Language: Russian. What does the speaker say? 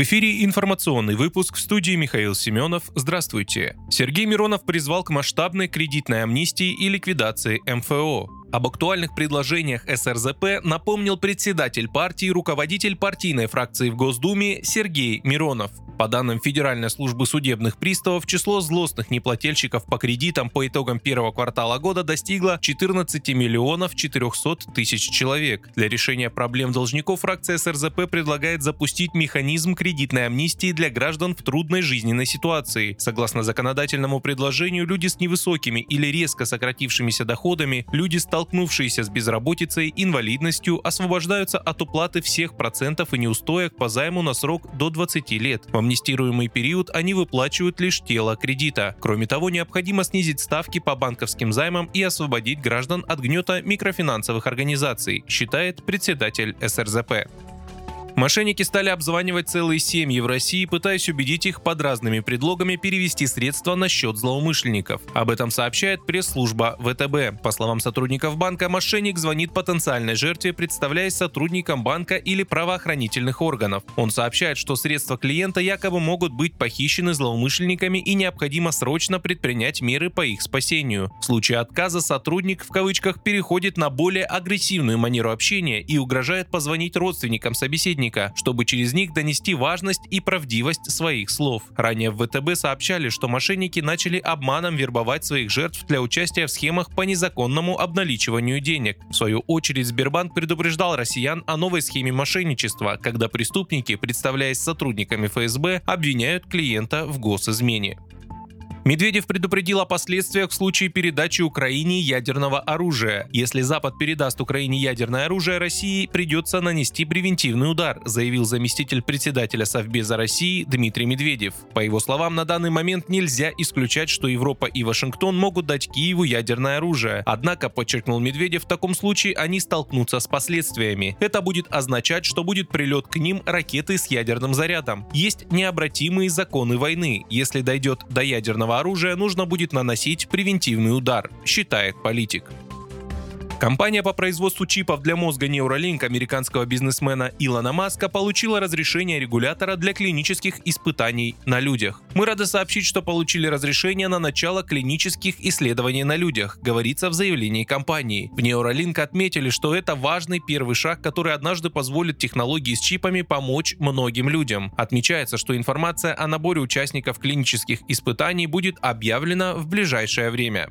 В эфире информационный выпуск в студии Михаил Семенов. Здравствуйте. Сергей Миронов призвал к масштабной кредитной амнистии и ликвидации МФО. Об актуальных предложениях СРЗП напомнил председатель партии и руководитель партийной фракции в Госдуме Сергей Миронов. По данным Федеральной службы судебных приставов, число злостных неплательщиков по кредитам по итогам первого квартала года достигло 14 миллионов 400 тысяч человек. Для решения проблем должников фракция СРЗП предлагает запустить механизм кредитной амнистии для граждан в трудной жизненной ситуации. Согласно законодательному предложению, люди с невысокими или резко сократившимися доходами, люди, столкнувшиеся с безработицей, инвалидностью, освобождаются от уплаты всех процентов и неустоек по займу на срок до 20 лет. В амнистируемый период они выплачивают лишь тело кредита. Кроме того, необходимо снизить ставки по банковским займам и освободить граждан от гнета микрофинансовых организаций, считает председатель СРЗП. Мошенники стали обзванивать целые семьи в России, пытаясь убедить их под разными предлогами перевести средства на счет злоумышленников. Об этом сообщает пресс-служба ВТБ. По словам сотрудников банка, мошенник звонит потенциальной жертве, представляясь сотрудником банка или правоохранительных органов. Он сообщает, что средства клиента якобы могут быть похищены злоумышленниками и необходимо срочно предпринять меры по их спасению. В случае отказа сотрудник в кавычках переходит на более агрессивную манеру общения и угрожает позвонить родственникам собеседника собеседника, чтобы через них донести важность и правдивость своих слов. Ранее в ВТБ сообщали, что мошенники начали обманом вербовать своих жертв для участия в схемах по незаконному обналичиванию денег. В свою очередь Сбербанк предупреждал россиян о новой схеме мошенничества, когда преступники, представляясь сотрудниками ФСБ, обвиняют клиента в госизмене. Медведев предупредил о последствиях в случае передачи Украине ядерного оружия. Если Запад передаст Украине ядерное оружие, России придется нанести превентивный удар, заявил заместитель председателя Совбеза России Дмитрий Медведев. По его словам, на данный момент нельзя исключать, что Европа и Вашингтон могут дать Киеву ядерное оружие. Однако, подчеркнул Медведев, в таком случае они столкнутся с последствиями. Это будет означать, что будет прилет к ним ракеты с ядерным зарядом. Есть необратимые законы войны. Если дойдет до ядерного оружия нужно будет наносить превентивный удар, считает политик. Компания по производству чипов для мозга Neuralink американского бизнесмена Илона Маска получила разрешение регулятора для клинических испытаний на людях. Мы рады сообщить, что получили разрешение на начало клинических исследований на людях, говорится в заявлении компании. В Neuralink отметили, что это важный первый шаг, который однажды позволит технологии с чипами помочь многим людям. Отмечается, что информация о наборе участников клинических испытаний будет объявлена в ближайшее время.